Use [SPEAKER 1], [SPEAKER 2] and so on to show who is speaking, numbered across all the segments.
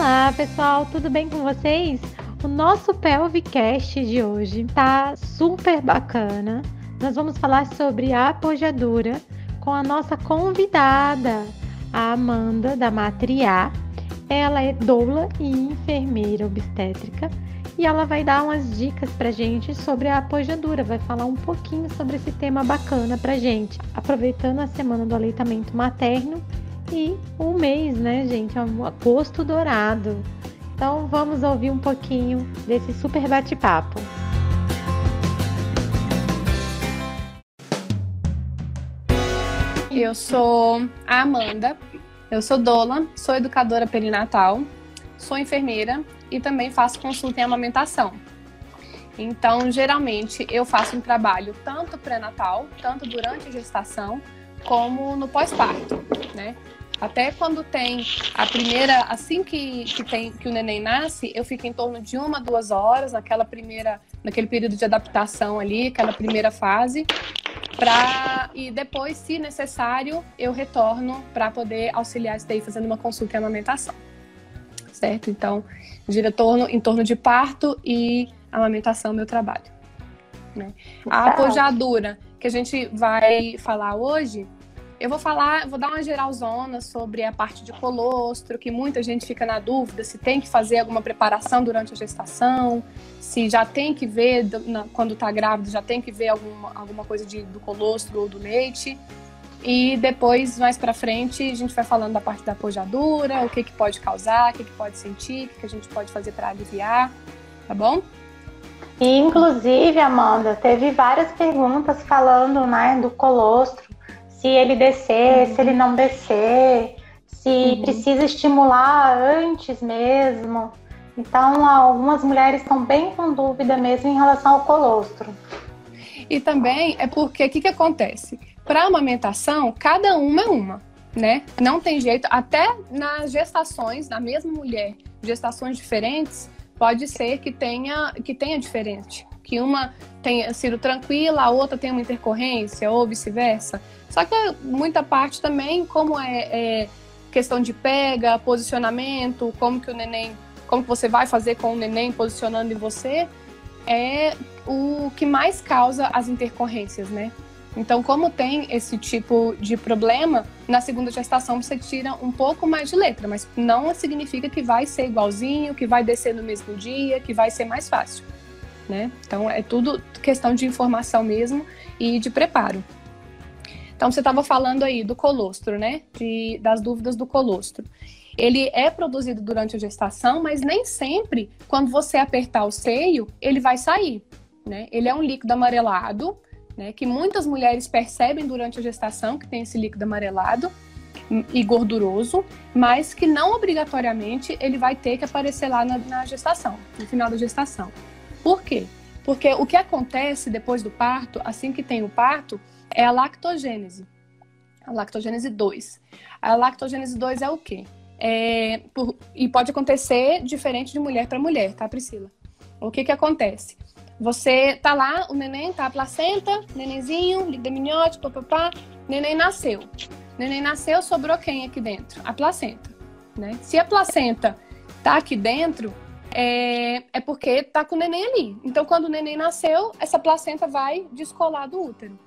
[SPEAKER 1] Olá, pessoal, tudo bem com vocês? O nosso Pelvicast de hoje tá super bacana. Nós vamos falar sobre a apojadura com a nossa convidada, a Amanda da Matriá. Ela é doula e enfermeira obstétrica e ela vai dar umas dicas pra gente sobre a apojadura, vai falar um pouquinho sobre esse tema bacana pra gente, aproveitando a semana do aleitamento materno e um mês, né, gente? É um agosto dourado. Então vamos ouvir um pouquinho desse super bate-papo.
[SPEAKER 2] Eu sou a Amanda, eu sou doula, sou educadora perinatal, sou enfermeira e também faço consulta em amamentação. Então, geralmente, eu faço um trabalho tanto pré-natal, tanto durante a gestação, como no pós-parto, né? Até quando tem a primeira, assim que, que, tem, que o neném nasce, eu fico em torno de uma, duas horas naquela primeira, naquele período de adaptação ali, aquela primeira fase. Pra, e depois, se necessário, eu retorno para poder auxiliar isso daí, fazendo uma consulta em amamentação. Certo? Então, gira torno, em torno de parto e amamentação, meu trabalho. Né? A apojadura que a gente vai falar hoje eu vou falar, vou dar uma geralzona sobre a parte de colostro, que muita gente fica na dúvida se tem que fazer alguma preparação durante a gestação, se já tem que ver, quando está grávida, já tem que ver alguma, alguma coisa de, do colostro ou do leite. E depois, mais para frente, a gente vai falando da parte da pojadura, o que, que pode causar, o que, que pode sentir, o que, que a gente pode fazer para aliviar, tá bom?
[SPEAKER 1] E, inclusive, Amanda, teve várias perguntas falando né, do colostro se ele descer, uhum. se ele não descer, se uhum. precisa estimular antes mesmo. Então, algumas mulheres estão bem com dúvida mesmo em relação ao colostro.
[SPEAKER 2] E também é porque o que, que acontece? Para amamentação, cada uma é uma, né? Não tem jeito. Até nas gestações, na mesma mulher, gestações diferentes, pode ser que tenha, que tenha diferente. Que uma tenha sido tranquila, a outra tem uma intercorrência, ou vice-versa. Só que muita parte também, como é, é, questão de pega, posicionamento, como que o neném, como que você vai fazer com o neném posicionando em você, é o que mais causa as intercorrências, né? Então, como tem esse tipo de problema, na segunda gestação você tira um pouco mais de letra, mas não significa que vai ser igualzinho, que vai descer no mesmo dia, que vai ser mais fácil, né? Então, é tudo questão de informação mesmo e de preparo. Então, você estava falando aí do colostro, né? De, das dúvidas do colostro. Ele é produzido durante a gestação, mas nem sempre, quando você apertar o seio, ele vai sair. Né? Ele é um líquido amarelado, né? Que muitas mulheres percebem durante a gestação que tem esse líquido amarelado e gorduroso, mas que não obrigatoriamente ele vai ter que aparecer lá na, na gestação, no final da gestação. Por quê? Porque o que acontece depois do parto, assim que tem o parto, é a lactogênese. A lactogênese 2. A lactogênese 2 é o quê? É, por, e pode acontecer diferente de mulher para mulher, tá, Priscila? O que que acontece? Você tá lá, o neném tá a placenta, nenenzinho, lideminhote, papapá, neném nasceu. Neném nasceu, sobrou quem aqui dentro? A placenta, né? Se a placenta tá aqui dentro, é, é porque tá com o neném ali. Então, quando o neném nasceu, essa placenta vai descolar do útero.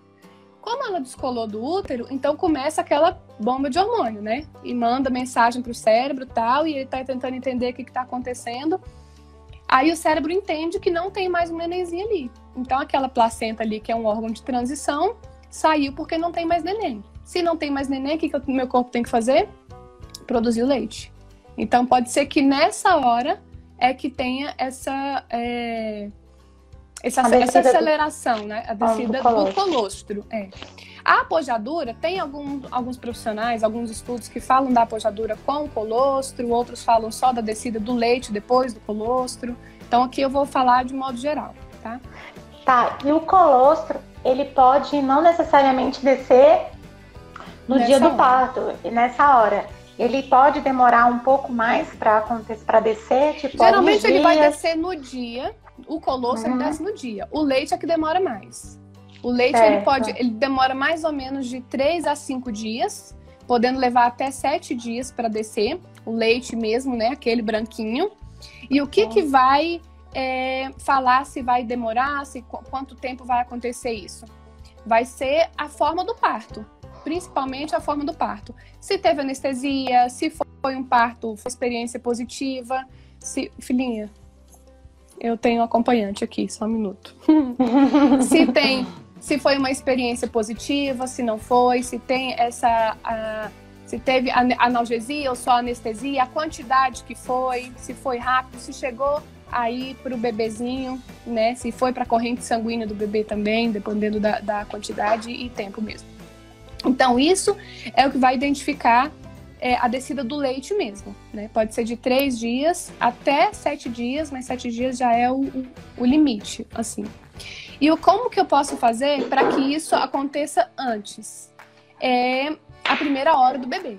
[SPEAKER 2] Como ela descolou do útero, então começa aquela bomba de hormônio, né? E manda mensagem para o cérebro tal, e ele está tentando entender o que está acontecendo. Aí o cérebro entende que não tem mais um nenenzinho ali. Então aquela placenta ali, que é um órgão de transição, saiu porque não tem mais neném. Se não tem mais neném, o que, que o meu corpo tem que fazer? Produzir o leite. Então pode ser que nessa hora é que tenha essa. É essa, essa aceleração, do... né? A descida do colostro. Do colostro é. A apojadura, tem algum, alguns profissionais, alguns estudos que falam da apojadura com o colostro, outros falam só da descida do leite depois do colostro. Então aqui eu vou falar de modo geral, tá?
[SPEAKER 1] Tá, e o colostro, ele pode não necessariamente descer no nessa dia do hora. parto, nessa hora. Ele pode demorar um pouco mais para acontecer, para descer, tipo,
[SPEAKER 2] Geralmente ele vai descer no dia, o colostro uhum. ele desce no dia. O leite é que demora mais. O leite ele pode, ele demora mais ou menos de 3 a 5 dias, podendo levar até 7 dias para descer. o leite mesmo, né? Aquele branquinho. E o que, que vai é, falar se vai demorar, se quanto tempo vai acontecer isso? Vai ser a forma do parto, principalmente a forma do parto. Se teve anestesia, se foi um parto, foi experiência positiva, se filhinha, eu tenho acompanhante aqui, só um minuto. se tem, se foi uma experiência positiva, se não foi, se tem essa a, se teve analgesia ou só anestesia, a quantidade que foi, se foi rápido, se chegou aí para o bebezinho, né? Se foi para a corrente sanguínea do bebê também, dependendo da, da, quantidade e tempo mesmo. Então, isso é o que vai identificar é, a descida do leite mesmo, né? Pode ser de três dias até sete dias, mas sete dias já é o, o, limite, assim. E o como que eu posso fazer para que isso aconteça antes? É a primeira hora do bebê.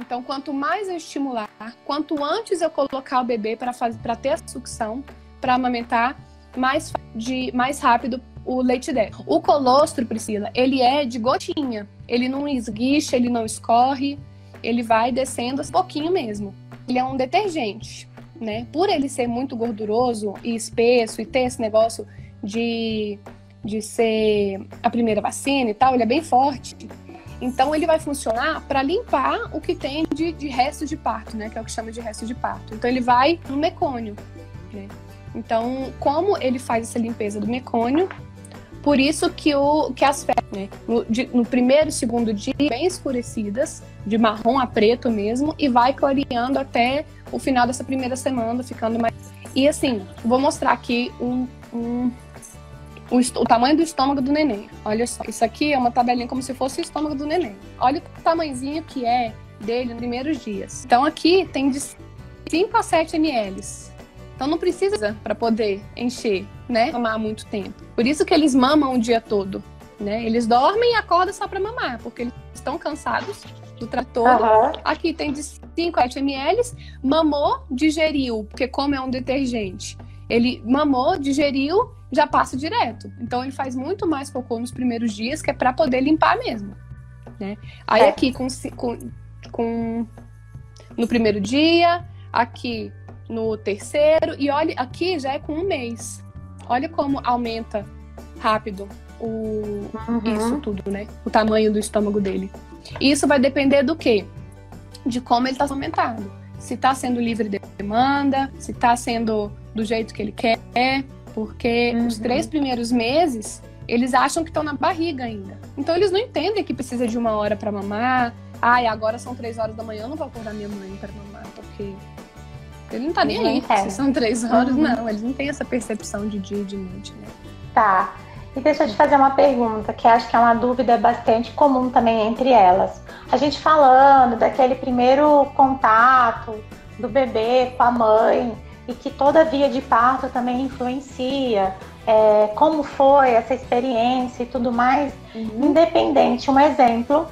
[SPEAKER 2] Então, quanto mais eu estimular, quanto antes eu colocar o bebê para ter a sucção, para amamentar, mais de mais rápido o leite desce. O colostro, Priscila, ele é de gotinha. Ele não esguicha, ele não escorre, ele vai descendo um pouquinho mesmo. Ele é um detergente, né? Por ele ser muito gorduroso e espesso e ter esse negócio de, de ser a primeira vacina e tal, ele é bem forte. Então ele vai funcionar para limpar o que tem de, de resto de parto, né? Que é o que chama de resto de parto. Então ele vai no mecônio. Né? Então, como ele faz essa limpeza do mecônio, por isso que, o, que as fezes, né, no, de, no, primeiro e segundo dia, bem escurecidas, de marrom a preto mesmo, e vai clareando até o final dessa primeira semana, ficando mais. E assim, vou mostrar aqui um, um o, o, tamanho do estômago do neném. Olha só, isso aqui é uma tabelinha como se fosse o estômago do neném. Olha o tamanhozinho que é dele nos primeiros dias. Então aqui tem de 5 a 7 ml. Então não precisa para poder encher, né? Mamar muito tempo. Por isso que eles mamam o dia todo, né? Eles dormem e acordam só para mamar, porque eles estão cansados do trator. Uhum. Aqui tem de 5 a 7 ml, mamou, digeriu, porque como é um detergente, ele mamou, digeriu já passa direto. Então ele faz muito mais cocô nos primeiros dias, que é para poder limpar mesmo. Né? Aí é. aqui com, com, com, no primeiro dia, aqui no terceiro, e olha, aqui já é com um mês. Olha como aumenta rápido o, uhum. isso tudo, né? O tamanho do estômago dele. Isso vai depender do quê? De como ele está aumentado. Se está sendo livre de demanda, se está sendo do jeito que ele quer, porque uhum. os três primeiros meses, eles acham que estão na barriga ainda. Então eles não entendem que precisa de uma hora para mamar. Ai, agora são três horas da manhã, eu não vou acordar minha mãe para mamar, porque ele não tá nem aí. Se são três horas, uhum. não. Eles não têm essa percepção de dia e de noite, né?
[SPEAKER 1] Tá. E deixa eu te fazer uma pergunta, que acho que é uma dúvida bastante comum também entre elas. A gente falando daquele primeiro contato do bebê com a mãe, e que toda via de parto também influencia. É, como foi essa experiência e tudo mais, uhum. independente. Um exemplo,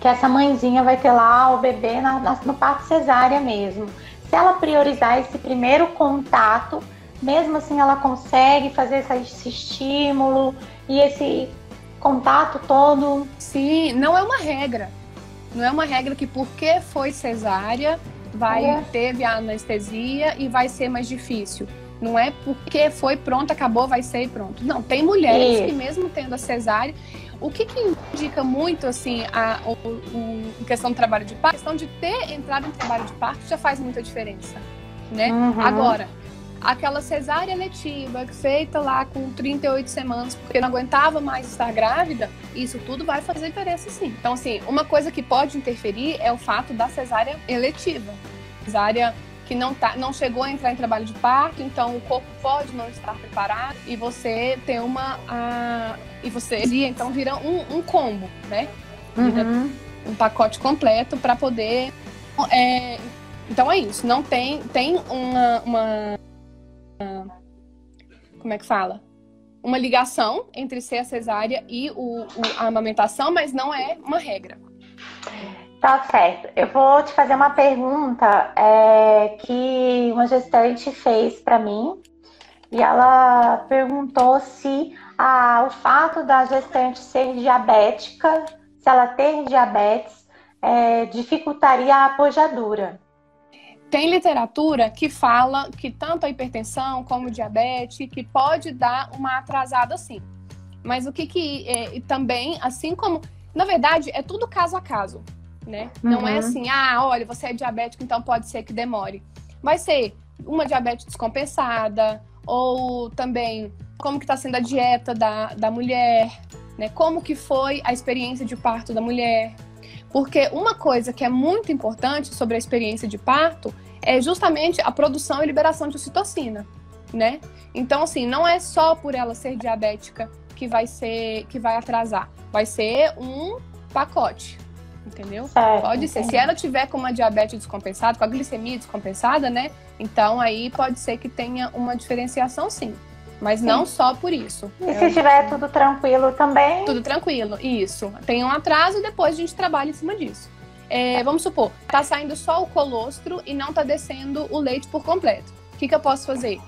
[SPEAKER 1] que essa mãezinha vai ter lá o bebê na, na, no parto cesárea mesmo. Se ela priorizar esse primeiro contato, mesmo assim ela consegue fazer esse estímulo e esse contato todo.
[SPEAKER 2] Sim, não é uma regra. Não é uma regra que porque foi cesárea vai é. teve a anestesia e vai ser mais difícil. Não é porque foi pronto, acabou, vai ser e pronto. Não, tem mulheres Isso. que mesmo tendo a cesárea, o que, que indica muito assim a, o, o, em questão do trabalho de parto, a questão de ter entrado em trabalho de parto já faz muita diferença, né? Uhum. Agora, aquela cesárea letiva feita lá com 38 semanas porque não aguentava mais estar grávida, isso tudo vai fazer diferença sim. Então, assim, uma coisa que pode interferir é o fato da cesárea eletiva. Cesárea que não, tá, não chegou a entrar em trabalho de parto, então o corpo pode não estar preparado e você tem uma. A, e você então vira um, um combo, né? Uhum. um pacote completo para poder. É, então é isso. Não tem, tem uma, uma como é que fala? Uma ligação entre ser a cesárea e o, o, a amamentação, mas não é uma regra.
[SPEAKER 1] Tá certo. Eu vou te fazer uma pergunta é, que uma gestante fez para mim e ela perguntou se a, o fato da gestante ser diabética, se ela ter diabetes, é, dificultaria a apojadura.
[SPEAKER 2] tem literatura que fala que tanto a hipertensão como o diabetes que pode dar uma atrasada sim. Mas o que que é, também, assim como, na verdade, é tudo caso a caso, né? Uhum. Não é uhum. assim, ah, olha, você é diabético, então pode ser que demore. Vai ser uma diabetes descompensada, ou também como que está sendo a dieta da, da mulher, né? Como que foi a experiência de parto da mulher. Porque uma coisa que é muito importante sobre a experiência de parto é justamente a produção e liberação de ocitocina, né? Então, assim, não é só por ela ser diabética que vai ser, que vai atrasar. Vai ser um pacote, entendeu? Certo, pode ser. Se ela tiver com uma diabetes descompensada, com a glicemia descompensada, né? Então aí pode ser que tenha uma diferenciação sim. Mas Sim. não só por isso.
[SPEAKER 1] E se tiver tudo tranquilo também?
[SPEAKER 2] Tudo tranquilo, isso. Tem um atraso e depois a gente trabalha em cima disso. É, vamos supor, tá saindo só o colostro e não tá descendo o leite por completo. O que, que eu posso fazer?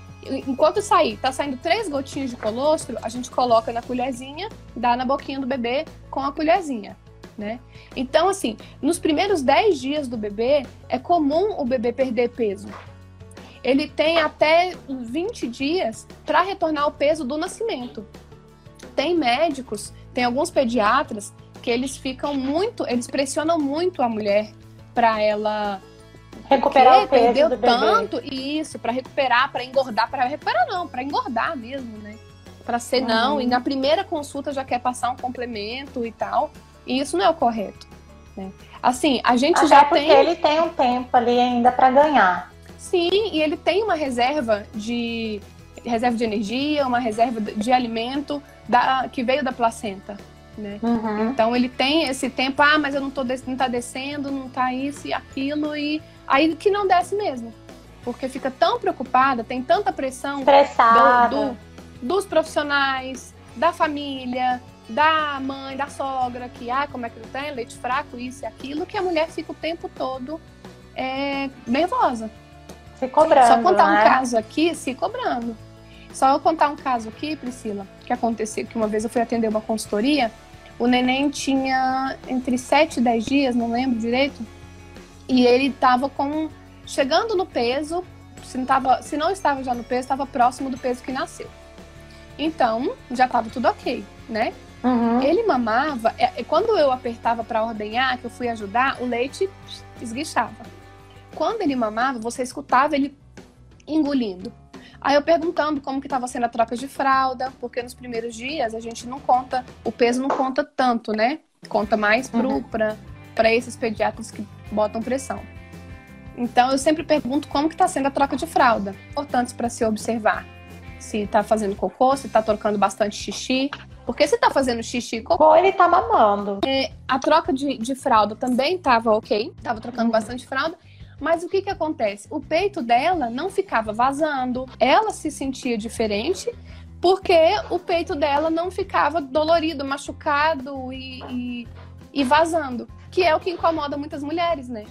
[SPEAKER 2] Enquanto sair, tá saindo três gotinhas de colostro, a gente coloca na colherzinha, dá na boquinha do bebê com a colherzinha. Né? Então, assim, nos primeiros 10 dias do bebê, é comum o bebê perder peso ele tem até 20 dias para retornar ao peso do nascimento. Tem médicos, tem alguns pediatras que eles ficam muito, eles pressionam muito a mulher para ela
[SPEAKER 1] recuperar o peso
[SPEAKER 2] perdeu
[SPEAKER 1] do
[SPEAKER 2] tanto bebê. isso para recuperar, para engordar, para recuperar não, para engordar mesmo, né? Para ser uhum. não e na primeira consulta já quer passar um complemento e tal. E isso não é o correto. Né? Assim, a gente
[SPEAKER 1] Até
[SPEAKER 2] já
[SPEAKER 1] porque
[SPEAKER 2] tem.
[SPEAKER 1] ele tem um tempo ali ainda para ganhar.
[SPEAKER 2] Sim, e ele tem uma reserva de reserva de energia, uma reserva de alimento da, que veio da placenta. Né? Uhum. Então ele tem esse tempo, ah, mas eu não, tô não tá descendo, não tá isso e aquilo, e aí que não desce mesmo. Porque fica tão preocupada, tem tanta pressão
[SPEAKER 1] do,
[SPEAKER 2] do, dos profissionais, da família, da mãe, da sogra, que ah, como é que não tem, leite fraco, isso e aquilo, que a mulher fica o tempo todo é, nervosa.
[SPEAKER 1] Se cobrando.
[SPEAKER 2] Só contar
[SPEAKER 1] né?
[SPEAKER 2] um caso aqui, se cobrando. Só eu contar um caso aqui, Priscila, que aconteceu, que uma vez eu fui atender uma consultoria, o neném tinha entre 7 e 10 dias, não lembro direito, e ele estava com. chegando no peso, se não, tava, se não estava já no peso, estava próximo do peso que nasceu. Então, já estava tudo ok, né? Uhum. Ele mamava, é, quando eu apertava para ordenhar, que eu fui ajudar, o leite esguichava. Quando ele mamava, você escutava ele engolindo. Aí eu perguntando como que estava sendo a troca de fralda, porque nos primeiros dias a gente não conta, o peso não conta tanto, né? Conta mais uhum. para esses pediatras que botam pressão. Então eu sempre pergunto como que está sendo a troca de fralda. Importantes para se observar. Se está fazendo cocô, se está trocando bastante xixi. Porque se está fazendo xixi e cocô.
[SPEAKER 1] Ou ele está mamando.
[SPEAKER 2] É, a troca de, de fralda também estava ok. Estava trocando uhum. bastante fralda. Mas o que que acontece? O peito dela não ficava vazando, ela se sentia diferente porque o peito dela não ficava dolorido, machucado e, e, e vazando, que é o que incomoda muitas mulheres, né?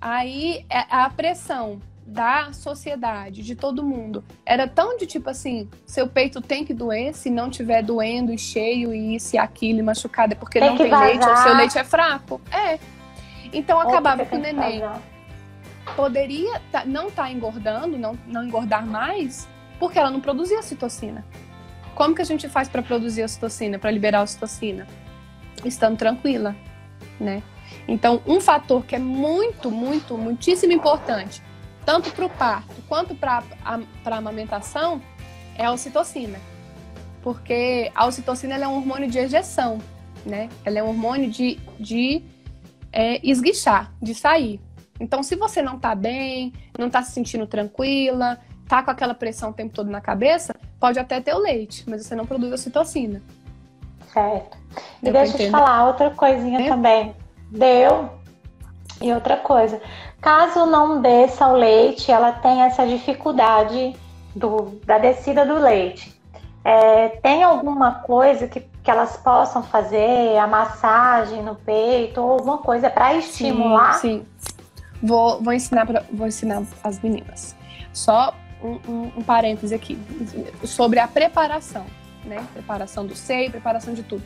[SPEAKER 2] Aí é, a pressão da sociedade, de todo mundo, era tão de tipo assim: seu peito tem que doer, se não tiver doendo e cheio e isso e aquilo e machucado, é porque tem não tem vazar. leite, ou seu leite é fraco. É. Então acabava que o neném poderia tá, não estar tá engordando, não, não engordar mais, porque ela não produzia citocina. Como que a gente faz para produzir a citocina, para liberar a citocina? Estando tranquila, né? Então, um fator que é muito, muito, muitíssimo importante, tanto para o parto quanto para a amamentação, é a ocitocina. Porque a ocitocina é um hormônio de ejeção, né? Ela é um hormônio de, de é, esguichar, de sair. Então, se você não tá bem, não tá se sentindo tranquila, tá com aquela pressão o tempo todo na cabeça, pode até ter o leite, mas você não produz ocitocina.
[SPEAKER 1] Certo. E Deu deixa eu te falar outra coisinha é? também. Deu. E outra coisa, caso não desça o leite, ela tem essa dificuldade do, da descida do leite. É, tem alguma coisa que, que elas possam fazer, a massagem no peito, ou alguma coisa para estimular?
[SPEAKER 2] Sim, sim. Vou, vou, ensinar pra, vou ensinar as meninas. Só um, um, um parêntese aqui sobre a preparação, né? Preparação do seio, preparação de tudo.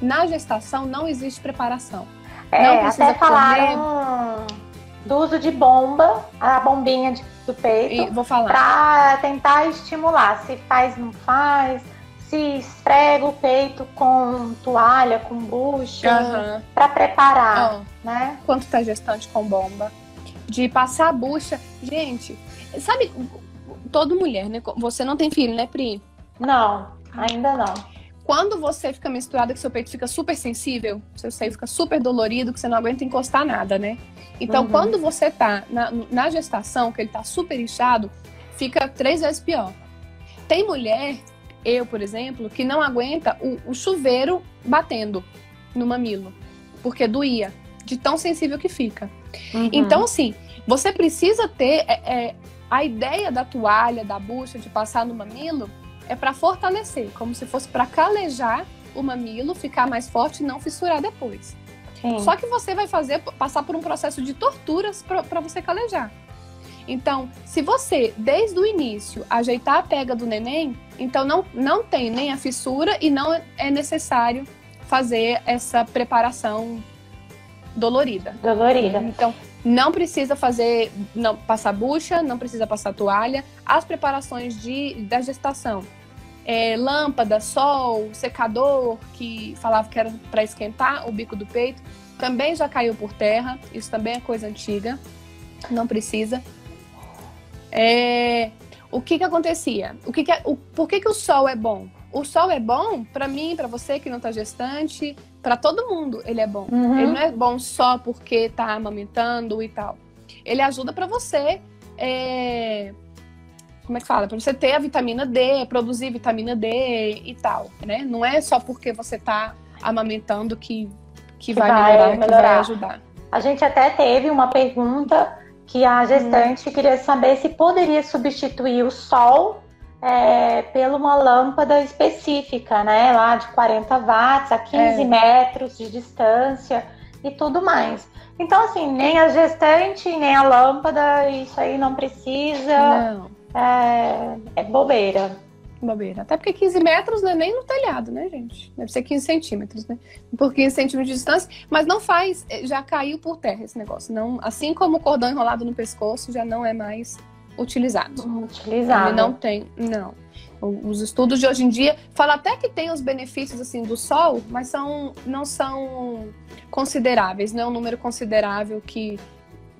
[SPEAKER 2] Na gestação não existe preparação.
[SPEAKER 1] É, não precisa até falaram, comer... do uso de bomba, a bombinha de, do peito.
[SPEAKER 2] Vou falar.
[SPEAKER 1] Pra tentar estimular. Se faz, não faz. Se esfrega o peito com toalha, com bucha.
[SPEAKER 2] Aham.
[SPEAKER 1] Pra preparar,
[SPEAKER 2] Ó,
[SPEAKER 1] né?
[SPEAKER 2] quanto tá gestante com bomba? De passar a bucha. Gente, sabe, toda mulher, né? Você não tem filho, né, Pri?
[SPEAKER 1] Não, ainda não.
[SPEAKER 2] Quando você fica menstruada, que seu peito fica super sensível, seu seio fica super dolorido, que você não aguenta encostar nada, né? Então,
[SPEAKER 1] Uhum.
[SPEAKER 2] quando você tá na, na gestação, que ele tá super inchado, fica três vezes pior. Tem mulher, eu, por exemplo, que não aguenta o, o chuveiro batendo no mamilo, porque doía, de tão sensível que fica.
[SPEAKER 1] Uhum.
[SPEAKER 2] Então, assim, você precisa ter é, é, a ideia da toalha, da bucha, de passar no mamilo, é para fortalecer, como se fosse para calejar o mamilo, ficar mais forte e não fissurar depois.
[SPEAKER 1] Sim.
[SPEAKER 2] Só que você vai fazer passar por um processo de torturas para você calejar. Então, se você, desde o início, ajeitar a pega do neném, então não, não tem nem a fissura e não é necessário fazer essa preparação dolorida.
[SPEAKER 1] Dolorida.
[SPEAKER 2] Então, não precisa fazer, não passar bucha, não precisa passar toalha. As preparações de, da gestação, é, lâmpada, sol, secador, que falava que era para esquentar o bico do peito, também já caiu por terra. Isso também é coisa antiga, não precisa. É, o que que acontecia? O que que, é- o, por que que o sol é bom? O sol é bom para mim, para você que não tá gestante, para todo mundo ele é bom.
[SPEAKER 1] Uhum.
[SPEAKER 2] Ele não é bom só porque tá amamentando e tal. Ele ajuda para você. é, Como é que fala? Para você ter a vitamina D, produzir vitamina D e tal, né? Não é só porque você tá amamentando que, que, vai,
[SPEAKER 1] vai
[SPEAKER 2] melhorar, que vai
[SPEAKER 1] melhorar.
[SPEAKER 2] ajudar.
[SPEAKER 1] A gente até teve uma pergunta que a gestante queria saber se poderia substituir o sol é, pela uma lâmpada específica, né? Lá de 40 watts a 15
[SPEAKER 2] É.
[SPEAKER 1] metros de distância e tudo mais. Então, assim, nem a gestante, nem a lâmpada, isso aí não precisa,
[SPEAKER 2] Não,
[SPEAKER 1] é, é bobeira.
[SPEAKER 2] bobeira. Até porque 15 metros não é nem no telhado, né, gente? Deve ser 15 centímetros, né? Por 15 centímetros de distância, mas não faz, eh, já caiu por terra esse negócio. Não, assim como o cordão enrolado no pescoço já não é mais utilizado.
[SPEAKER 1] Utilizável.
[SPEAKER 2] Ele não tem, não. Os estudos de hoje em dia falam até que tem os benefícios assim do sol, mas são não são consideráveis, não é um número considerável que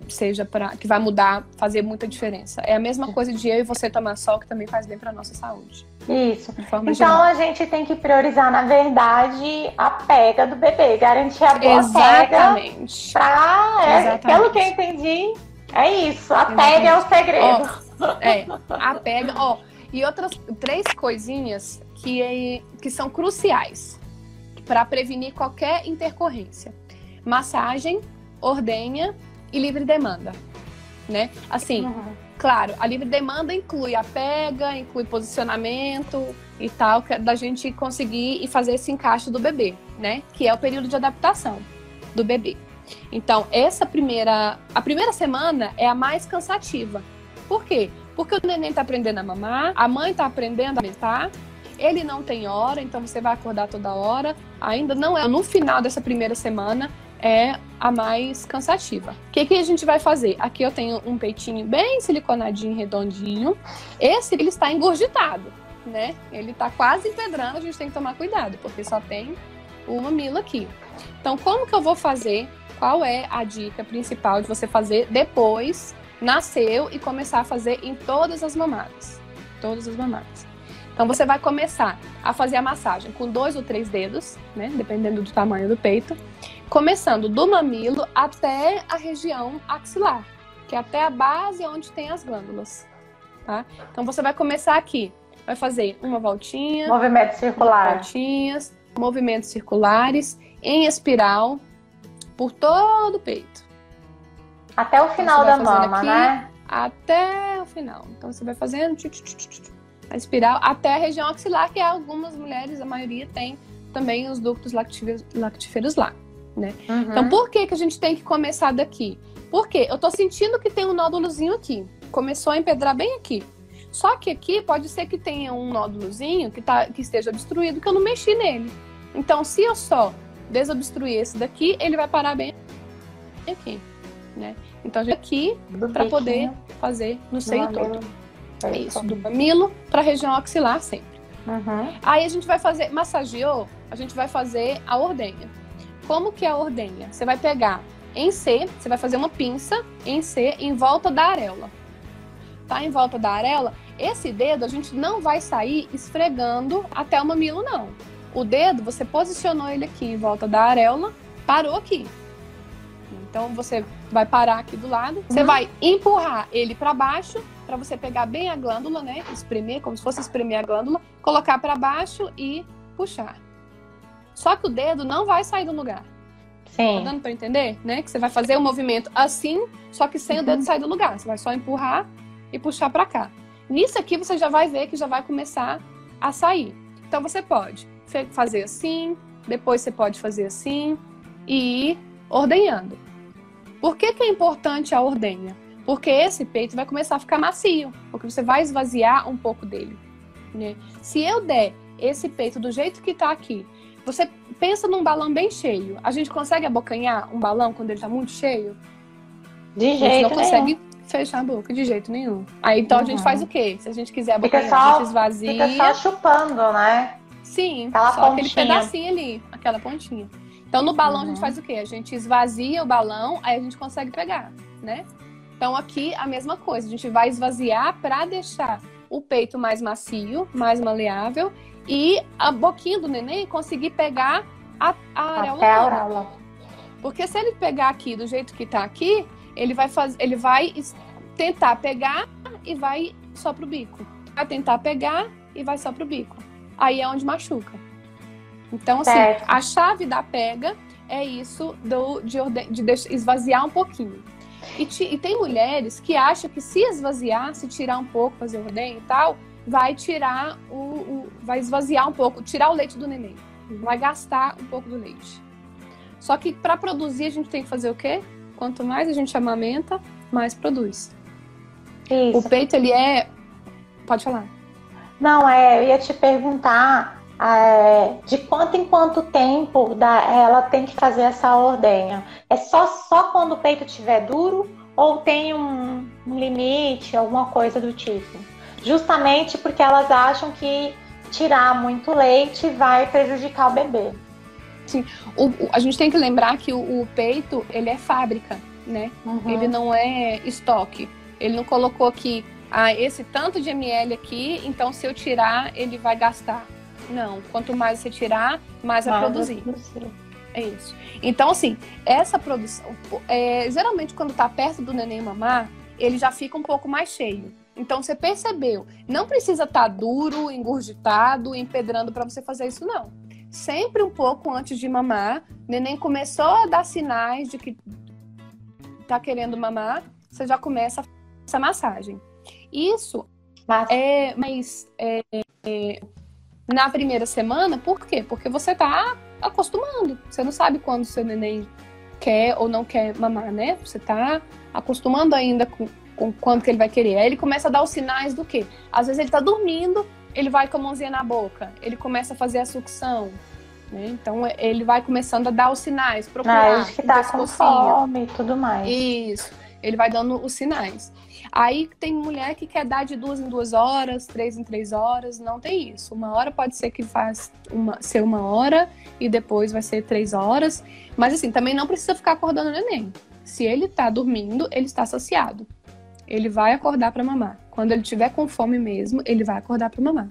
[SPEAKER 2] seja para que vai mudar, fazer muita diferença. É a mesma coisa de eu e você tomar sol que também faz bem para nossa saúde,
[SPEAKER 1] Isso. Então
[SPEAKER 2] geral.
[SPEAKER 1] a gente tem que priorizar, na verdade, a pega do bebê, garantir a boa pega
[SPEAKER 2] Exatamente.
[SPEAKER 1] pra. É,
[SPEAKER 2] Exatamente.
[SPEAKER 1] pelo que eu entendi, é isso. A
[SPEAKER 2] Exatamente.
[SPEAKER 1] pega é o segredo.
[SPEAKER 2] É, a pega, ó, e outras três coisinhas que, é- que são cruciais para prevenir qualquer intercorrência: massagem, ordenha e livre demanda, né? Assim,
[SPEAKER 1] Uhum.
[SPEAKER 2] claro, a livre demanda inclui a pega, inclui posicionamento e tal, que é da gente conseguir e fazer esse encaixe do bebê, né? Que é o período de adaptação do bebê. Então, essa primeira, a primeira semana é a mais cansativa. Por quê? Porque o neném tá aprendendo a mamar, a mãe tá aprendendo a amamentar, ele não tem hora, então você vai acordar toda hora. Ainda não é no final dessa primeira semana é a mais cansativa. O que, que a gente vai fazer? Aqui eu tenho um peitinho bem siliconadinho, redondinho. Esse ele está engurgitado, né? Ele está quase empedrando, a gente tem que tomar cuidado, porque só tem o mamilo aqui. Então, como que eu vou fazer? Qual é a dica principal de você fazer depois nasceu e começar a fazer em todas as mamadas? Todas as mamadas. Então, você vai começar a fazer a massagem com dois ou três dedos, né? Dependendo do tamanho do peito começando do mamilo até a região axilar, que é até a base onde tem as glândulas, tá? Então você vai começar aqui, vai fazer uma voltinha,
[SPEAKER 1] Movimento circular.
[SPEAKER 2] voltinhas, movimentos circulares em espiral por todo o peito,
[SPEAKER 1] Até o final
[SPEAKER 2] você
[SPEAKER 1] da mama,
[SPEAKER 2] aqui.
[SPEAKER 1] né?
[SPEAKER 2] até o final. Então você vai fazendo tchu, tchu, tchu, a espiral até a região axilar, que algumas mulheres, a maioria tem também os ductos lactíferos, lactíferos lá.
[SPEAKER 1] Uhum.
[SPEAKER 2] Então, por que, que a gente tem que começar daqui? Porque eu tô sentindo que tem um nódulozinho aqui. Começou a empedrar bem aqui. Só que aqui pode ser que tenha um nódulozinho que, tá, que esteja obstruído, que eu não mexi nele. Então, se eu só desobstruir esse daqui, ele vai parar bem aqui. né? Então a gente aqui para poder fazer no seio todo. É isso, do mamilo para a região axilar sempre. Uhum. Aí a gente vai fazer, massageou, a gente vai fazer a ordenha. Como que é a ordenha? Você vai pegar em C, você vai fazer uma pinça em C em volta da areola. Tá em volta da areola, esse dedo a gente não vai sair esfregando até o mamilo, não. O dedo, você posicionou ele aqui em volta da areola, parou aqui. Então você vai parar aqui do lado, você uhum. vai empurrar ele para baixo para você pegar bem a glândula, né? Espremer, como se fosse espremer a glândula, colocar para baixo e puxar. Só que o dedo não vai sair do lugar. Sim. Tá dando para entender, né? Que você vai fazer o um movimento assim, só que sem uhum. o dedo uhum. sair do lugar. Você vai só empurrar e puxar para cá. Nisso aqui você já vai ver que já vai começar a sair. Então você pode fazer assim, depois você pode fazer assim e ir ordenhando. Por que, que é importante a ordenha? Porque esse peito vai começar a ficar macio, porque você vai esvaziar um pouco dele. Né? Se eu der esse peito do jeito que está aqui, você pensa num balão bem cheio. A gente consegue abocanhar um balão quando ele está muito cheio?
[SPEAKER 1] De jeito nenhum. A gente não consegue
[SPEAKER 2] fechar a boca de jeito nenhum. Aí então uhum. a gente faz o quê? Se a gente quiser abocanhar, só, a gente esvazia.
[SPEAKER 1] Fica só chupando, né?
[SPEAKER 2] Sim, aquela só pontinha. aquele pedacinho ali, aquela pontinha. Então no balão uhum. a gente uhum. faz o quê? A gente esvazia o balão, aí a gente consegue pegar, né? Então aqui a mesma coisa, a gente vai esvaziar para deixar o peito mais macio, mais maleável e a boquinha do neném conseguir pegar a, a areola. Porque se ele pegar aqui do jeito que tá aqui, ele vai fazer, ele vai tentar pegar e vai só pro bico. Vai tentar pegar e vai só pro bico. Aí é onde machuca. Então, assim, certo. a chave da pega é isso do, de, de esvaziar um pouquinho. E, te, e, tem mulheres que acham que se esvaziar, se tirar um pouco, fazer ordenha e tal, vai tirar o, o, vai esvaziar um pouco, tirar o leite do neném. Vai gastar um pouco do leite. Só que para produzir a gente tem que fazer o quê? Quanto mais a gente amamenta, mais produz. Isso. O peito ele é Pode falar.
[SPEAKER 1] Não, é, eu ia te perguntar é, de quanto em quanto tempo da, ela tem que fazer essa ordenha? É só, só quando o peito estiver duro ou tem um, um limite, alguma coisa do tipo? Justamente porque elas acham que tirar muito leite vai prejudicar o bebê.
[SPEAKER 2] Sim, o, o, a gente tem que lembrar que o, o peito ele é fábrica, né? Uhum. Ele não é estoque. Ele não colocou aqui ah, esse tanto de ml aqui, então se eu tirar ele vai gastar. Não, quanto mais você tirar, mais, vai produzir. É isso. Então, assim, essa produção, é, geralmente quando tá perto do neném mamar, ele já fica um pouco mais cheio. Então, você percebeu, não precisa estar tá duro, engurgitado, empedrando para você fazer isso, não. Sempre um pouco antes de mamar, neném começou a dar sinais de que tá querendo mamar, você já começa essa massagem. Isso Mas... é mais é, é, na primeira semana, por quê? Porque você está acostumando. Você não sabe quando seu neném quer ou não quer mamar, né? Você está acostumando ainda com, com quando que ele vai querer. Aí ele começa a dar os sinais do quê? Às vezes ele está dormindo, ele vai com a mãozinha na boca, ele começa a fazer a sucção. Né? Então ele vai começando a dar os sinais, procurar.
[SPEAKER 1] Ah, que tá com fome e tudo mais.
[SPEAKER 2] Isso. Ele vai dando os sinais. Aí tem mulher que quer dar de duas em duas horas, três em três horas, não tem isso. Uma hora pode ser que faz uma, ser uma hora e depois vai ser três horas. Mas assim, também não precisa ficar acordando o neném. Se ele tá dormindo, ele está saciado. Ele vai acordar para mamar. Quando ele tiver com fome mesmo, ele vai acordar para mamar.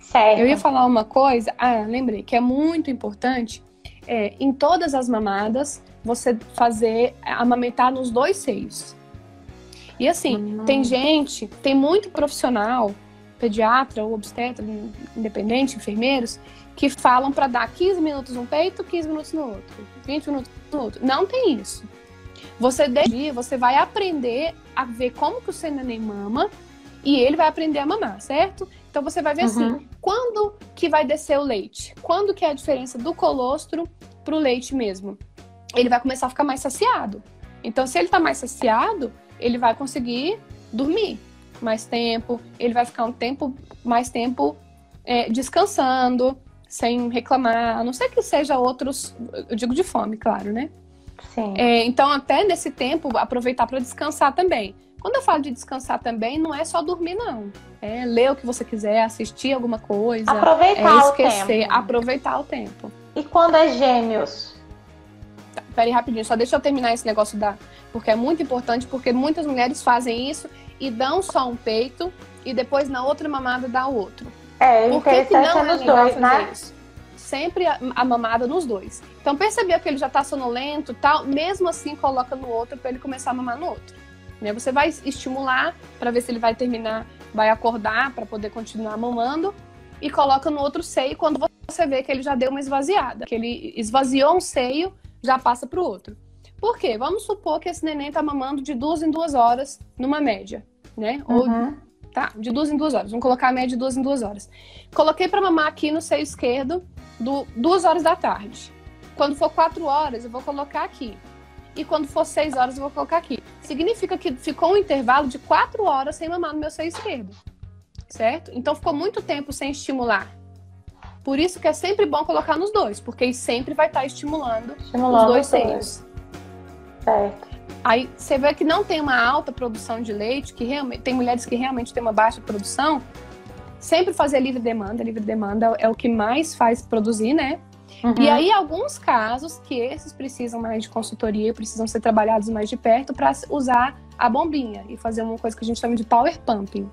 [SPEAKER 2] Certo. Eu ia falar uma coisa, ah, lembrei, que é muito importante, é, em todas as mamadas, você fazer, amamentar nos dois seios. E assim, uhum. tem gente, tem muito profissional, pediatra ou obstetra, independente, enfermeiros, que falam para dar 15 minutos no peito, 15 minutos no outro, 20 minutos no outro. Não tem isso. Você dia, você vai aprender a ver como que o seu neném mama e ele vai aprender a mamar, certo? Então você vai ver assim, uhum. assim, quando que vai descer o leite? Quando que é a diferença do colostro pro leite mesmo? Ele vai começar a ficar mais saciado. Então, se ele tá mais saciado, ele vai conseguir dormir mais tempo, ele vai ficar um tempo, mais tempo é, descansando, sem reclamar, a não ser que seja outros, eu digo de fome, claro, né? É, então, até nesse tempo, aproveitar para descansar também. Quando eu falo de descansar também, não é só dormir, não. É ler o que você quiser, assistir alguma coisa.
[SPEAKER 1] Aproveitar
[SPEAKER 2] é esquecer,
[SPEAKER 1] o tempo.
[SPEAKER 2] aproveitar o tempo.
[SPEAKER 1] E quando é gêmeos?
[SPEAKER 2] Tá, peraí, rapidinho, só deixa eu terminar esse negócio da. Porque é muito importante, porque muitas mulheres fazem isso e dão só um peito e depois na outra mamada dá o outro.
[SPEAKER 1] É, Por que, que não é nos dois, né?
[SPEAKER 2] Isso? Sempre a, a, mamada nos dois. Então percebeu que ele já tá sonolento tal, mesmo assim coloca no outro para ele começar a mamar no outro. Né? Você vai estimular para ver se ele vai terminar, vai acordar para poder continuar mamando e coloca no outro seio quando você vê que ele já deu uma esvaziada, que ele esvaziou um seio, já passa para o outro. Por quê? Vamos supor que esse neném está mamando de duas em duas horas, numa média, né? Uhum. Ou tá, de duas em duas horas. Vamos colocar a média de duas em duas horas. Coloquei para mamar aqui no seio esquerdo, do, duas horas da tarde. Quando for quatro horas, eu vou colocar aqui e quando for 6 horas eu vou colocar aqui. Significa que ficou um intervalo de 4 horas sem mamar no meu seio esquerdo. Certo? Então ficou muito tempo sem estimular. Por isso que é sempre bom colocar nos dois, porque sempre vai estar estimulando, estimulando os dois seios.
[SPEAKER 1] Certo.
[SPEAKER 2] Aí você vê que não tem uma alta produção de leite, que realmente tem mulheres que realmente têm uma baixa produção. Sempre fazer livre demanda, livre demanda é o que mais faz produzir, né? Uhum. E aí, alguns casos que esses precisam mais de consultoria, precisam ser trabalhados mais de perto para usar a bombinha e fazer uma coisa que a gente chama de power pumping.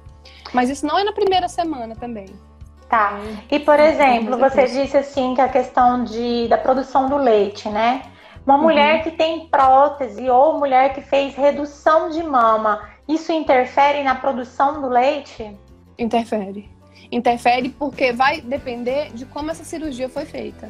[SPEAKER 2] Mas isso não é na primeira semana também.
[SPEAKER 1] Tá. E por exemplo, você disse assim que a questão de, da produção do leite, né? Uma uhum. mulher que tem prótese ou mulher que fez redução de mama, isso interfere na produção do leite?
[SPEAKER 2] Interfere. Interfere porque vai depender de como essa cirurgia foi feita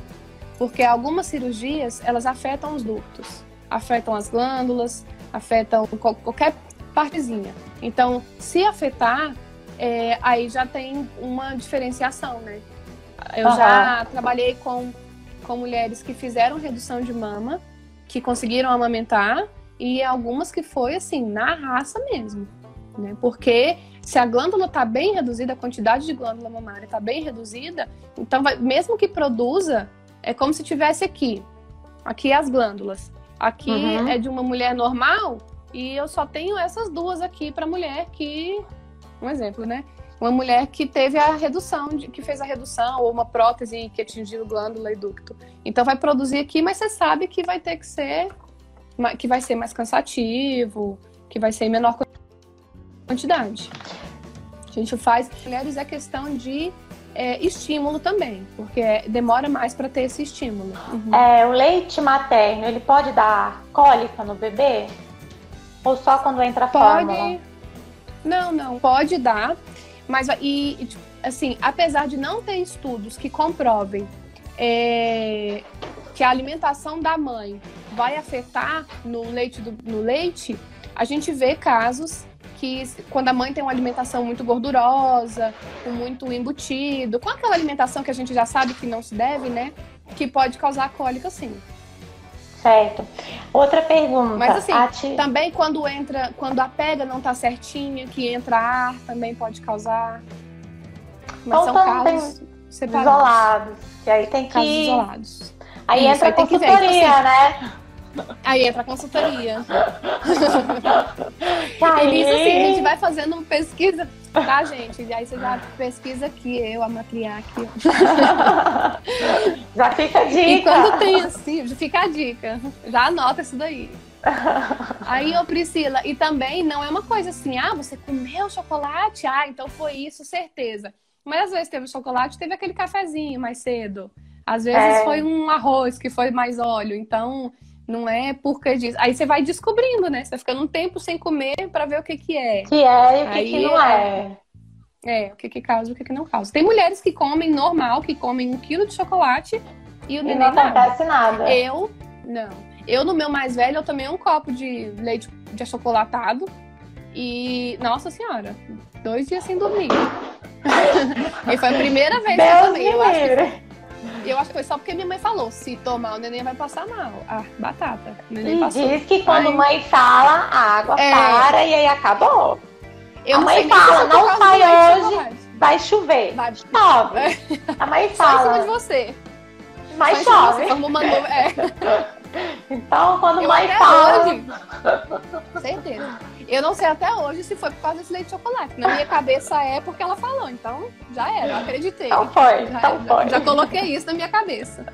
[SPEAKER 2] porque algumas cirurgias elas afetam os ductos, afetam as glândulas, afetam qualquer partezinha. Então, se afetar, é, aí já tem uma diferenciação, né? Eu uhum. já trabalhei com, com mulheres que fizeram redução de mama, que conseguiram amamentar, e algumas que foi assim, na raça mesmo. Né? Porque se a glândula está bem reduzida, a quantidade de glândula mamária está bem reduzida, então vai, mesmo que produza é como se tivesse aqui. Aqui as glândulas. Aqui uhum. é de uma mulher normal e eu só tenho essas duas aqui para mulher que, um exemplo, né? Uma mulher que teve a redução, de, que fez a redução, ou uma prótese que atingiu glândula e ducto. Então vai produzir aqui, mas você sabe que vai ter que ser, que vai ser mais cansativo, que vai ser em menor quantidade. A gente faz, mulheres é questão de é, estímulo também, porque demora mais para ter esse estímulo.
[SPEAKER 1] Uhum. É, o leite materno, ele pode dar cólica no bebê? Ou só quando entra a pode... fórmula?
[SPEAKER 2] Não, não, pode dar, mas e, assim, apesar de não ter estudos que comprovem é, que a alimentação da mãe vai afetar no leite, do, no leite, a gente vê casos que quando a mãe tem uma alimentação muito gordurosa, com muito embutido, com aquela alimentação que a gente já sabe que não se deve, né? Que pode causar cólica, sim.
[SPEAKER 1] Certo. Outra pergunta.
[SPEAKER 2] Mas assim, ti... também quando entra, quando a pega não tá certinha, que entra ar, também pode causar.
[SPEAKER 1] Mas então, são casos separados. isolados. E aí tem que.
[SPEAKER 2] Casos isolados.
[SPEAKER 1] Aí Isso, entra aí a consultoria, ver, tipo assim, né?
[SPEAKER 2] Aí entra a consultoria. Tá Elisa, assim, a gente vai fazendo uma pesquisa, tá, gente? E aí você já pesquisa aqui, eu, a matriarca.
[SPEAKER 1] já fica a dica.
[SPEAKER 2] E quando tem assim, fica a dica. Já anota isso daí. Aí, ô Priscila, e também não é uma coisa assim, ah, você comeu chocolate? Ah, então foi isso, certeza. Mas às vezes teve chocolate, teve aquele cafezinho mais cedo. Às vezes é. foi um arroz que foi mais óleo. Então, não é porque disso. Aí você vai descobrindo, né? Você vai ficando um tempo sem comer para ver o que que é.
[SPEAKER 1] Que é e o que, que não é.
[SPEAKER 2] é. É, o que que causa e o que que não causa. Tem mulheres que comem normal, que comem um quilo de chocolate e o
[SPEAKER 1] e não acontece nada.
[SPEAKER 2] nada. Eu, não. Eu, no meu mais velho, eu tomei um copo de leite de achocolatado e, nossa senhora, dois dias sem dormir. e foi a primeira vez
[SPEAKER 1] Deus
[SPEAKER 2] que eu tomei.
[SPEAKER 1] Eu acho que
[SPEAKER 2] eu acho que foi só porque minha mãe falou: se tomar, o neném vai passar mal. Ah, batata. O neném
[SPEAKER 1] e
[SPEAKER 2] passou.
[SPEAKER 1] diz que quando a mãe fala, a água é... para e aí acabou. Eu a mãe fala: não sai hoje, vai chover. Vai... Chove. A mãe fala.
[SPEAKER 2] Só em cima de você.
[SPEAKER 1] Mas chove.
[SPEAKER 2] Como uma nuvem. É.
[SPEAKER 1] Então, quando mãe fala. Hoje,
[SPEAKER 2] certeza. Eu não sei até hoje se foi por causa desse leite de chocolate. Na minha cabeça é porque ela falou. Então, já era, eu acreditei.
[SPEAKER 1] Então foi,
[SPEAKER 2] já,
[SPEAKER 1] então foi.
[SPEAKER 2] Já, já coloquei isso na minha cabeça.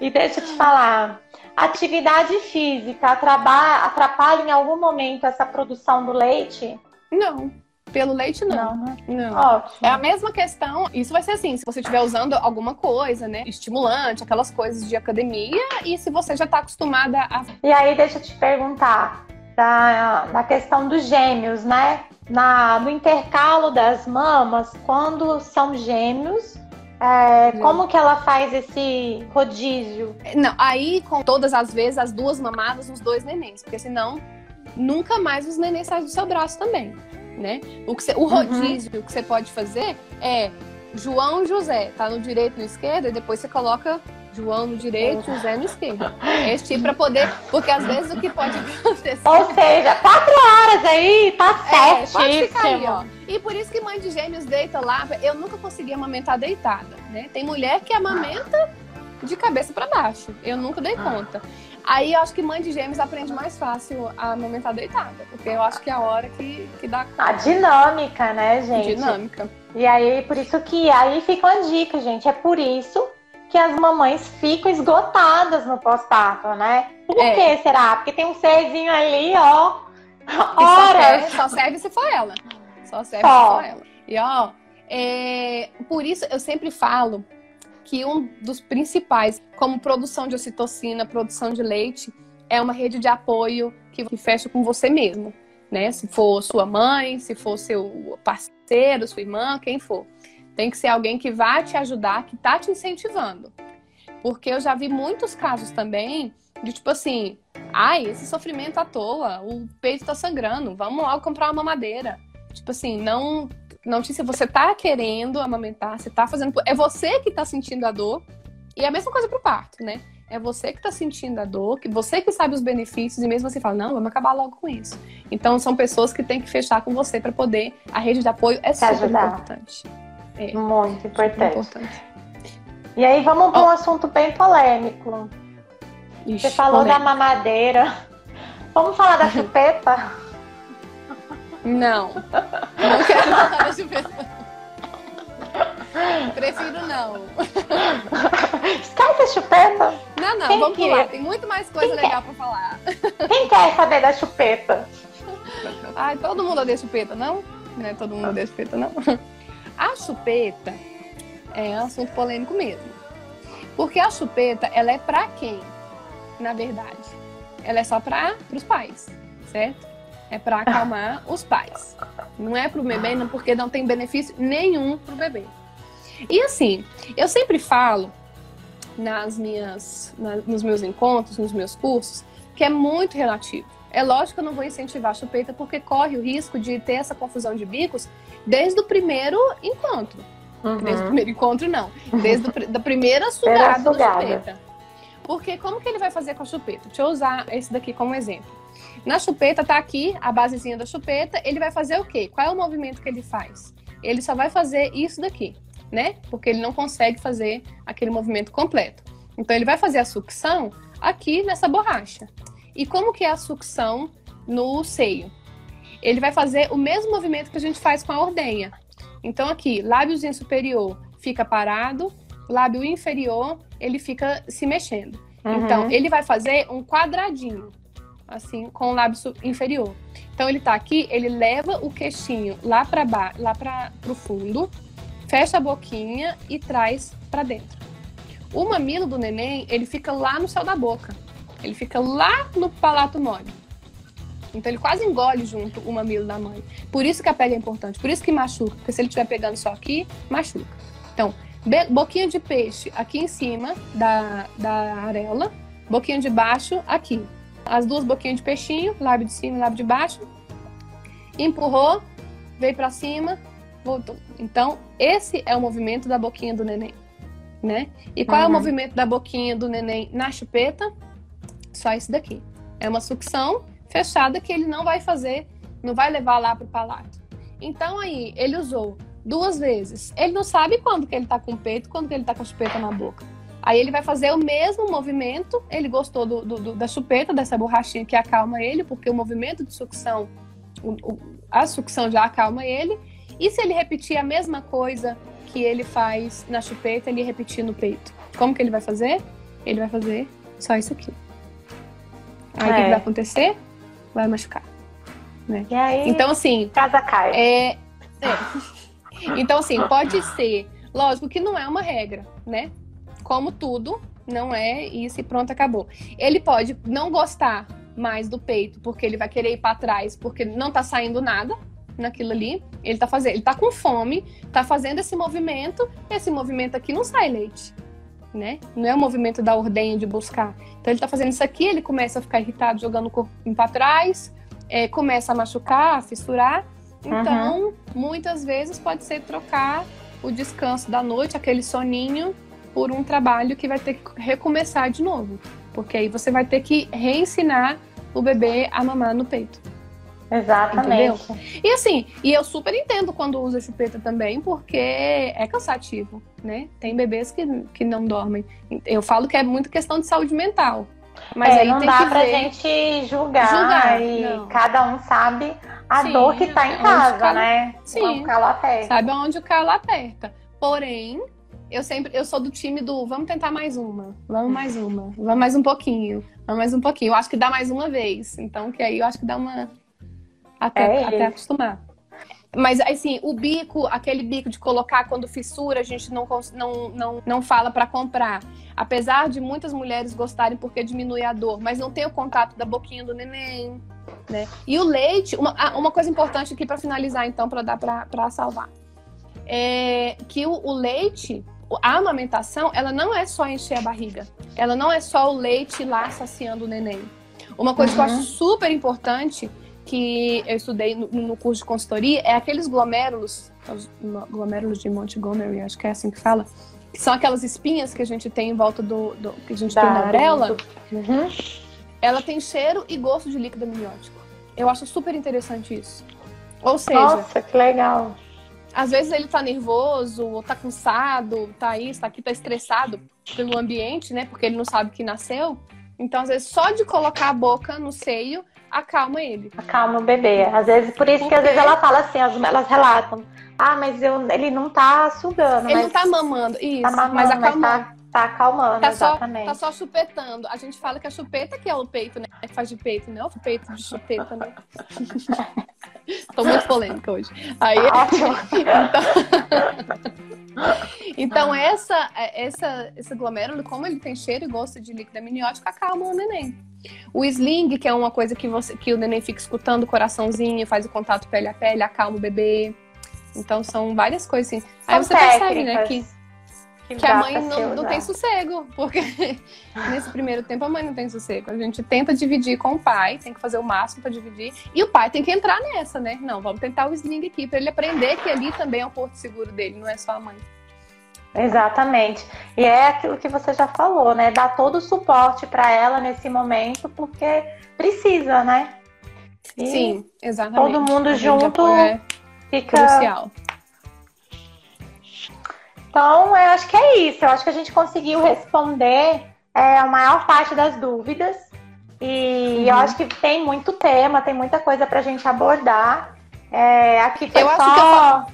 [SPEAKER 1] E deixa eu te falar, atividade física atrapalha em algum momento essa produção do leite?
[SPEAKER 2] Não. Pelo leite, não. Não. Né? não.
[SPEAKER 1] Ótimo.
[SPEAKER 2] É a mesma questão. Isso vai ser assim: se você estiver usando alguma coisa, né? Estimulante, aquelas coisas de academia, e se você já está acostumada a.
[SPEAKER 1] E aí, deixa eu te perguntar da, da questão dos gêmeos, né? Na, no intercalo das mamas, quando são gêmeos, é, como que ela faz esse rodízio?
[SPEAKER 2] Não, aí com todas as vezes as duas mamadas nos dois nenéns, porque senão nunca mais os nenéns saem do seu braço também, né? O, que o uhum. rodízio uhum. que você pode fazer é João José, tá no direito e no esquerdo, e depois você coloca João no direito e José no esquerdo. Este tipo para poder. Porque às vezes o que pode acontecer.
[SPEAKER 1] Ou seja, quatro horas aí, tá certo. É,
[SPEAKER 2] pode ficar aí, ó. E por isso que mãe de gêmeos deita lá. Eu nunca consegui amamentar deitada, né? Tem mulher que amamenta de cabeça para baixo. Eu nunca dei conta. Aí eu acho que mãe de gêmeos aprende mais fácil a amamentar deitada, porque eu acho que é a hora que, que dá conta.
[SPEAKER 1] A dinâmica, né, gente?
[SPEAKER 2] Dinâmica.
[SPEAKER 1] E aí, por isso que aí fica uma dica, gente. É por isso que as mamães ficam esgotadas no pós-parto, né? Por é. que será? Porque tem um serzinho ali, ó, horas.
[SPEAKER 2] Só serve, só serve, se for ela. Só serve só. se for ela. E ó, é, por isso eu sempre falo que um dos principais, como produção de ocitocina, produção de leite, é uma rede de apoio que, que fecha com você mesmo, né? Se for sua mãe, se for seu parceiro, sua irmã, quem for. Tem que ser alguém que vai te ajudar, que tá te incentivando. Porque eu já vi muitos casos também de tipo assim, ai, esse sofrimento à toa, o peito tá sangrando, vamos logo comprar uma mamadeira. Tipo assim, não notícia, você tá querendo amamentar, você tá fazendo, é você que tá sentindo a dor. E é a mesma coisa pro parto, né? É você que tá sentindo a dor, que você que sabe os benefícios e mesmo assim fala, não, vamos acabar logo com isso. Então são pessoas que têm que fechar com você para poder a rede de apoio é super ajudar. importante.
[SPEAKER 1] É, Muito importante. importante. E aí vamos para um oh. assunto bem polêmico. Ixi, Você falou polêmico. da mamadeira. Vamos falar da chupeta?
[SPEAKER 2] Não. Não quero falar da chupeta. Prefiro não.
[SPEAKER 1] Esquece a chupeta.
[SPEAKER 2] Não, não, Quem vamos quer? pular. Tem muito mais coisa Quem legal quer? pra falar.
[SPEAKER 1] Quem quer saber da chupeta?
[SPEAKER 2] Ai, todo mundo odeia chupeta, não? Não é todo mundo odeia chupeta, não? A chupeta é um assunto polêmico mesmo. Porque a chupeta, ela é para quem? Na verdade, ela é só para os pais, certo? É para acalmar os pais. Não é para o bebê, não, porque não tem benefício nenhum para o bebê. E assim, eu sempre falo nas minhas, na, nos meus encontros, nos meus cursos, que é muito relativo. É lógico que eu não vou incentivar a chupeta porque corre o risco de ter essa confusão de bicos desde o primeiro encontro. Uhum. Desde o primeiro encontro, não. Desde a da primeira sugada da chupeta. Porque como que ele vai fazer com a chupeta? Deixa eu usar esse daqui como exemplo. Na chupeta, tá aqui a basezinha da chupeta. Ele vai fazer o quê? Qual é o movimento que ele faz? Ele só vai fazer isso daqui, né? Porque ele não consegue fazer aquele movimento completo. Então, ele vai fazer a sucção aqui nessa borracha. E como que é a sucção no seio? Ele vai fazer o mesmo movimento que a gente faz com a ordenha. Então, aqui, lábiozinho superior fica parado, lábio inferior, ele fica se mexendo. Uhum. Então, ele vai fazer um quadradinho, assim, com o lábio inferior. Então, ele tá aqui, ele leva o queixinho lá para baixo, lá para o fundo, fecha a boquinha e traz para dentro. O mamilo do neném, ele fica lá no céu da boca. Ele fica lá no palato mole. Então ele quase engole junto o mamilo da mãe. Por isso que a pele é importante, por isso que machuca, porque se ele estiver pegando só aqui, machuca. Então, boquinha de peixe aqui em cima da, da areola, boquinha de baixo aqui. As duas boquinhas de peixinho, lábio de cima e lábio de baixo. Empurrou, veio para cima, voltou. Então, esse é o movimento da boquinha do neném, né? E qual uhum. é o movimento da boquinha do neném na chupeta? Só esse daqui. É uma sucção fechada que ele não vai fazer, não vai levar lá para o palato. Então aí, ele usou duas vezes. Ele não sabe quando que ele está com o peito, quando que ele está com a chupeta na boca. Aí ele vai fazer o mesmo movimento. Ele gostou do, do, do, da chupeta, dessa borrachinha que acalma ele, porque o movimento de sucção, o, o, a sucção já acalma ele. E se ele repetir a mesma coisa que ele faz na chupeta, ele repetir no peito? Como que ele vai fazer? Ele vai fazer só isso aqui. Aí o é. que, vai acontecer? Vai machucar. Né?
[SPEAKER 1] E aí,
[SPEAKER 2] então, assim.
[SPEAKER 1] Casa cai.
[SPEAKER 2] É, é. Então, assim, pode ser. Lógico que não é uma regra, né? Como tudo, não é isso e pronto, acabou. Ele pode não gostar mais do peito, porque ele vai querer ir para trás, porque não tá saindo nada naquilo ali. Ele tá fazendo, ele tá com fome, tá fazendo esse movimento, esse movimento aqui não sai leite, né? Não é o movimento da ordenha de buscar. Então ele tá fazendo isso aqui, ele começa a ficar irritado jogando o corpo para trás, é, começa a machucar, a fissurar. Então, uhum. muitas vezes pode ser trocar o descanso da noite, aquele soninho, por um trabalho que vai ter que recomeçar de novo. Porque aí você vai ter que reensinar o bebê a mamar no peito.
[SPEAKER 1] Exatamente.
[SPEAKER 2] Entendeu? E assim, e eu super entendo quando usa chupeta também, porque é cansativo, né? Tem bebês que, que não dormem. Eu falo que é muito questão de saúde mental. Mas
[SPEAKER 1] é,
[SPEAKER 2] aí
[SPEAKER 1] não
[SPEAKER 2] tem
[SPEAKER 1] dá
[SPEAKER 2] que
[SPEAKER 1] pra
[SPEAKER 2] ver...
[SPEAKER 1] gente julgar, julgar e não. cada um sabe a Sim, dor que tá em casa, calo... né?
[SPEAKER 2] Sim. O calo aperta. Sabe onde o calo aperta. Porém, eu sempre eu sou do time do vamos tentar mais uma, vamos mais uma, vamos mais um pouquinho, vamos mais um pouquinho. Eu acho que dá mais uma vez. Então, que aí eu acho que dá uma até, é até acostumar. Mas, assim, o bico, aquele bico de colocar quando fissura, a gente não, não, não, não fala para comprar. Apesar de muitas mulheres gostarem porque diminui a dor, mas não tem o contato da boquinha do neném, né? E o leite, uma, uma coisa importante aqui para finalizar, então, para dar para salvar. É que o, o leite, a amamentação, ela não é só encher a barriga. Ela não é só o leite lá saciando o neném. Uma coisa uhum. que eu acho uhum. super importante que eu estudei no, no, curso de consultoria é aqueles glomérulos, os glomérulos de Montgomery, acho que é assim que fala, que são aquelas espinhas que a gente tem em volta do, do que a gente tem na orelha. Uhum. Ela tem cheiro e gosto de líquido amniótico. Eu acho super interessante isso. Ou seja,
[SPEAKER 1] nossa, que legal.
[SPEAKER 2] Às vezes ele tá nervoso, ou tá cansado, tá isso, tá aqui, tá estressado pelo ambiente, né? Porque ele não sabe que nasceu. Então, às vezes, só de colocar a boca no seio, acalma ele.
[SPEAKER 1] Acalma o bebê. Às vezes, por isso que às vezes ela fala assim, elas relatam. Ah, mas eu, ele não tá sugando.
[SPEAKER 2] Ele não tá mamando, isso.
[SPEAKER 1] Tá mamando, mas acalmando. Mas tá, tá acalmando,
[SPEAKER 2] tá
[SPEAKER 1] exatamente.
[SPEAKER 2] Só, tá só chupetando. A gente fala que a chupeta que é o peito, né? Que faz de peito, né? O peito de chupeta, né? Tô muito polêmica hoje. Aí, então... então essa, essa, esse glomérulo, como ele tem cheiro e gosto de líquido amniótico, acalma o neném. O sling, que é uma coisa que, você, que o neném fica escutando o coraçãozinho, faz o contato pele a pele, acalma o bebê. Então são várias coisas assim.
[SPEAKER 1] São
[SPEAKER 2] Aí você
[SPEAKER 1] percebe,
[SPEAKER 2] né, que, que, que a mãe não, não tem sossego, porque nesse primeiro tempo a mãe não tem sossego. A gente tenta dividir com o pai, tem que fazer o máximo para dividir, e o pai tem que entrar nessa, né? Não, vamos tentar o sling aqui, para ele aprender que ali também é o porto seguro dele, não é só a mãe.
[SPEAKER 1] Exatamente. E é aquilo que você já falou, né? Dar todo o suporte para ela nesse momento, porque precisa, né?
[SPEAKER 2] E Sim, exatamente.
[SPEAKER 1] Todo mundo junto é fica.
[SPEAKER 2] Crucial.
[SPEAKER 1] Então, eu acho que é isso. Eu acho que a gente conseguiu responder é, a maior parte das dúvidas. E uhum. eu acho que tem muito tema, tem muita coisa para a gente abordar. É, aqui foi
[SPEAKER 2] eu
[SPEAKER 1] só...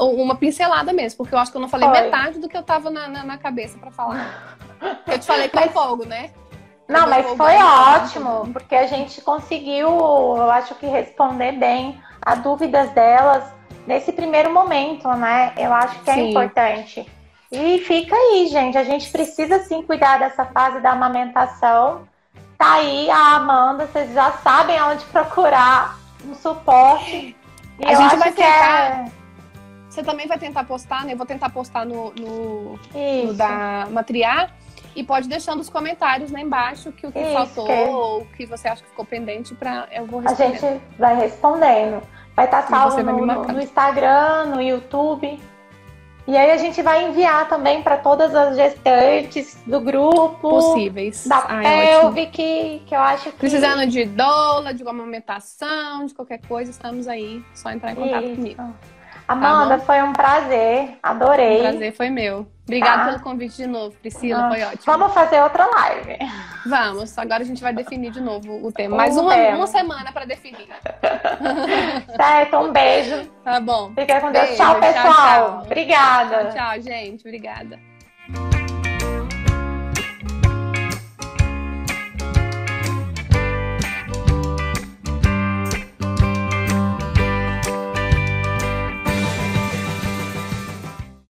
[SPEAKER 2] uma pincelada mesmo, porque eu acho que eu não falei Foi. metade do que eu tava na, na, na cabeça para falar. Eu te falei com fogo, né?
[SPEAKER 1] Não, mas foi ótimo, porque a gente conseguiu, eu acho que responder bem as dúvidas delas nesse primeiro momento, né? Eu acho que é sim. importante. E fica aí, gente. A gente precisa sim cuidar dessa fase da amamentação. Tá aí a Amanda, vocês já sabem aonde procurar um suporte.
[SPEAKER 2] E a gente vai tentar. É você também vai tentar postar, né? Eu vou tentar postar no, no, no da Matriar. E pode deixando os comentários lá embaixo que o que Isso, faltou que... ou o que você acha que ficou pendente para eu vou responder.
[SPEAKER 1] A gente vai respondendo. Vai estar tá salvo no, no, Instagram, no YouTube. E aí a gente vai enviar também para todas as gestantes do grupo.
[SPEAKER 2] Possíveis.
[SPEAKER 1] Da Pelve, que, que eu acho que...
[SPEAKER 2] Precisando de doula, de amamentação, de qualquer coisa, estamos aí. Só entrar em contato
[SPEAKER 1] Isso.
[SPEAKER 2] comigo.
[SPEAKER 1] Amanda,
[SPEAKER 2] tá
[SPEAKER 1] foi um prazer. Adorei.
[SPEAKER 2] O prazer foi meu. Obrigada
[SPEAKER 1] Tá.
[SPEAKER 2] pelo convite de novo, Priscila.
[SPEAKER 1] Ah,
[SPEAKER 2] Foi ótimo.
[SPEAKER 1] Vamos fazer outra live.
[SPEAKER 2] Vamos. Agora a gente vai definir de novo o tema. Mais uma,
[SPEAKER 1] tema.
[SPEAKER 2] uma semana para definir.
[SPEAKER 1] Certo? Um beijo.
[SPEAKER 2] Tá bom.
[SPEAKER 1] Fica com Deus.
[SPEAKER 2] Beijo,
[SPEAKER 1] tchau,
[SPEAKER 2] tchau,
[SPEAKER 1] pessoal.
[SPEAKER 2] tchau.
[SPEAKER 1] Obrigada.
[SPEAKER 2] Tchau, gente. Obrigada.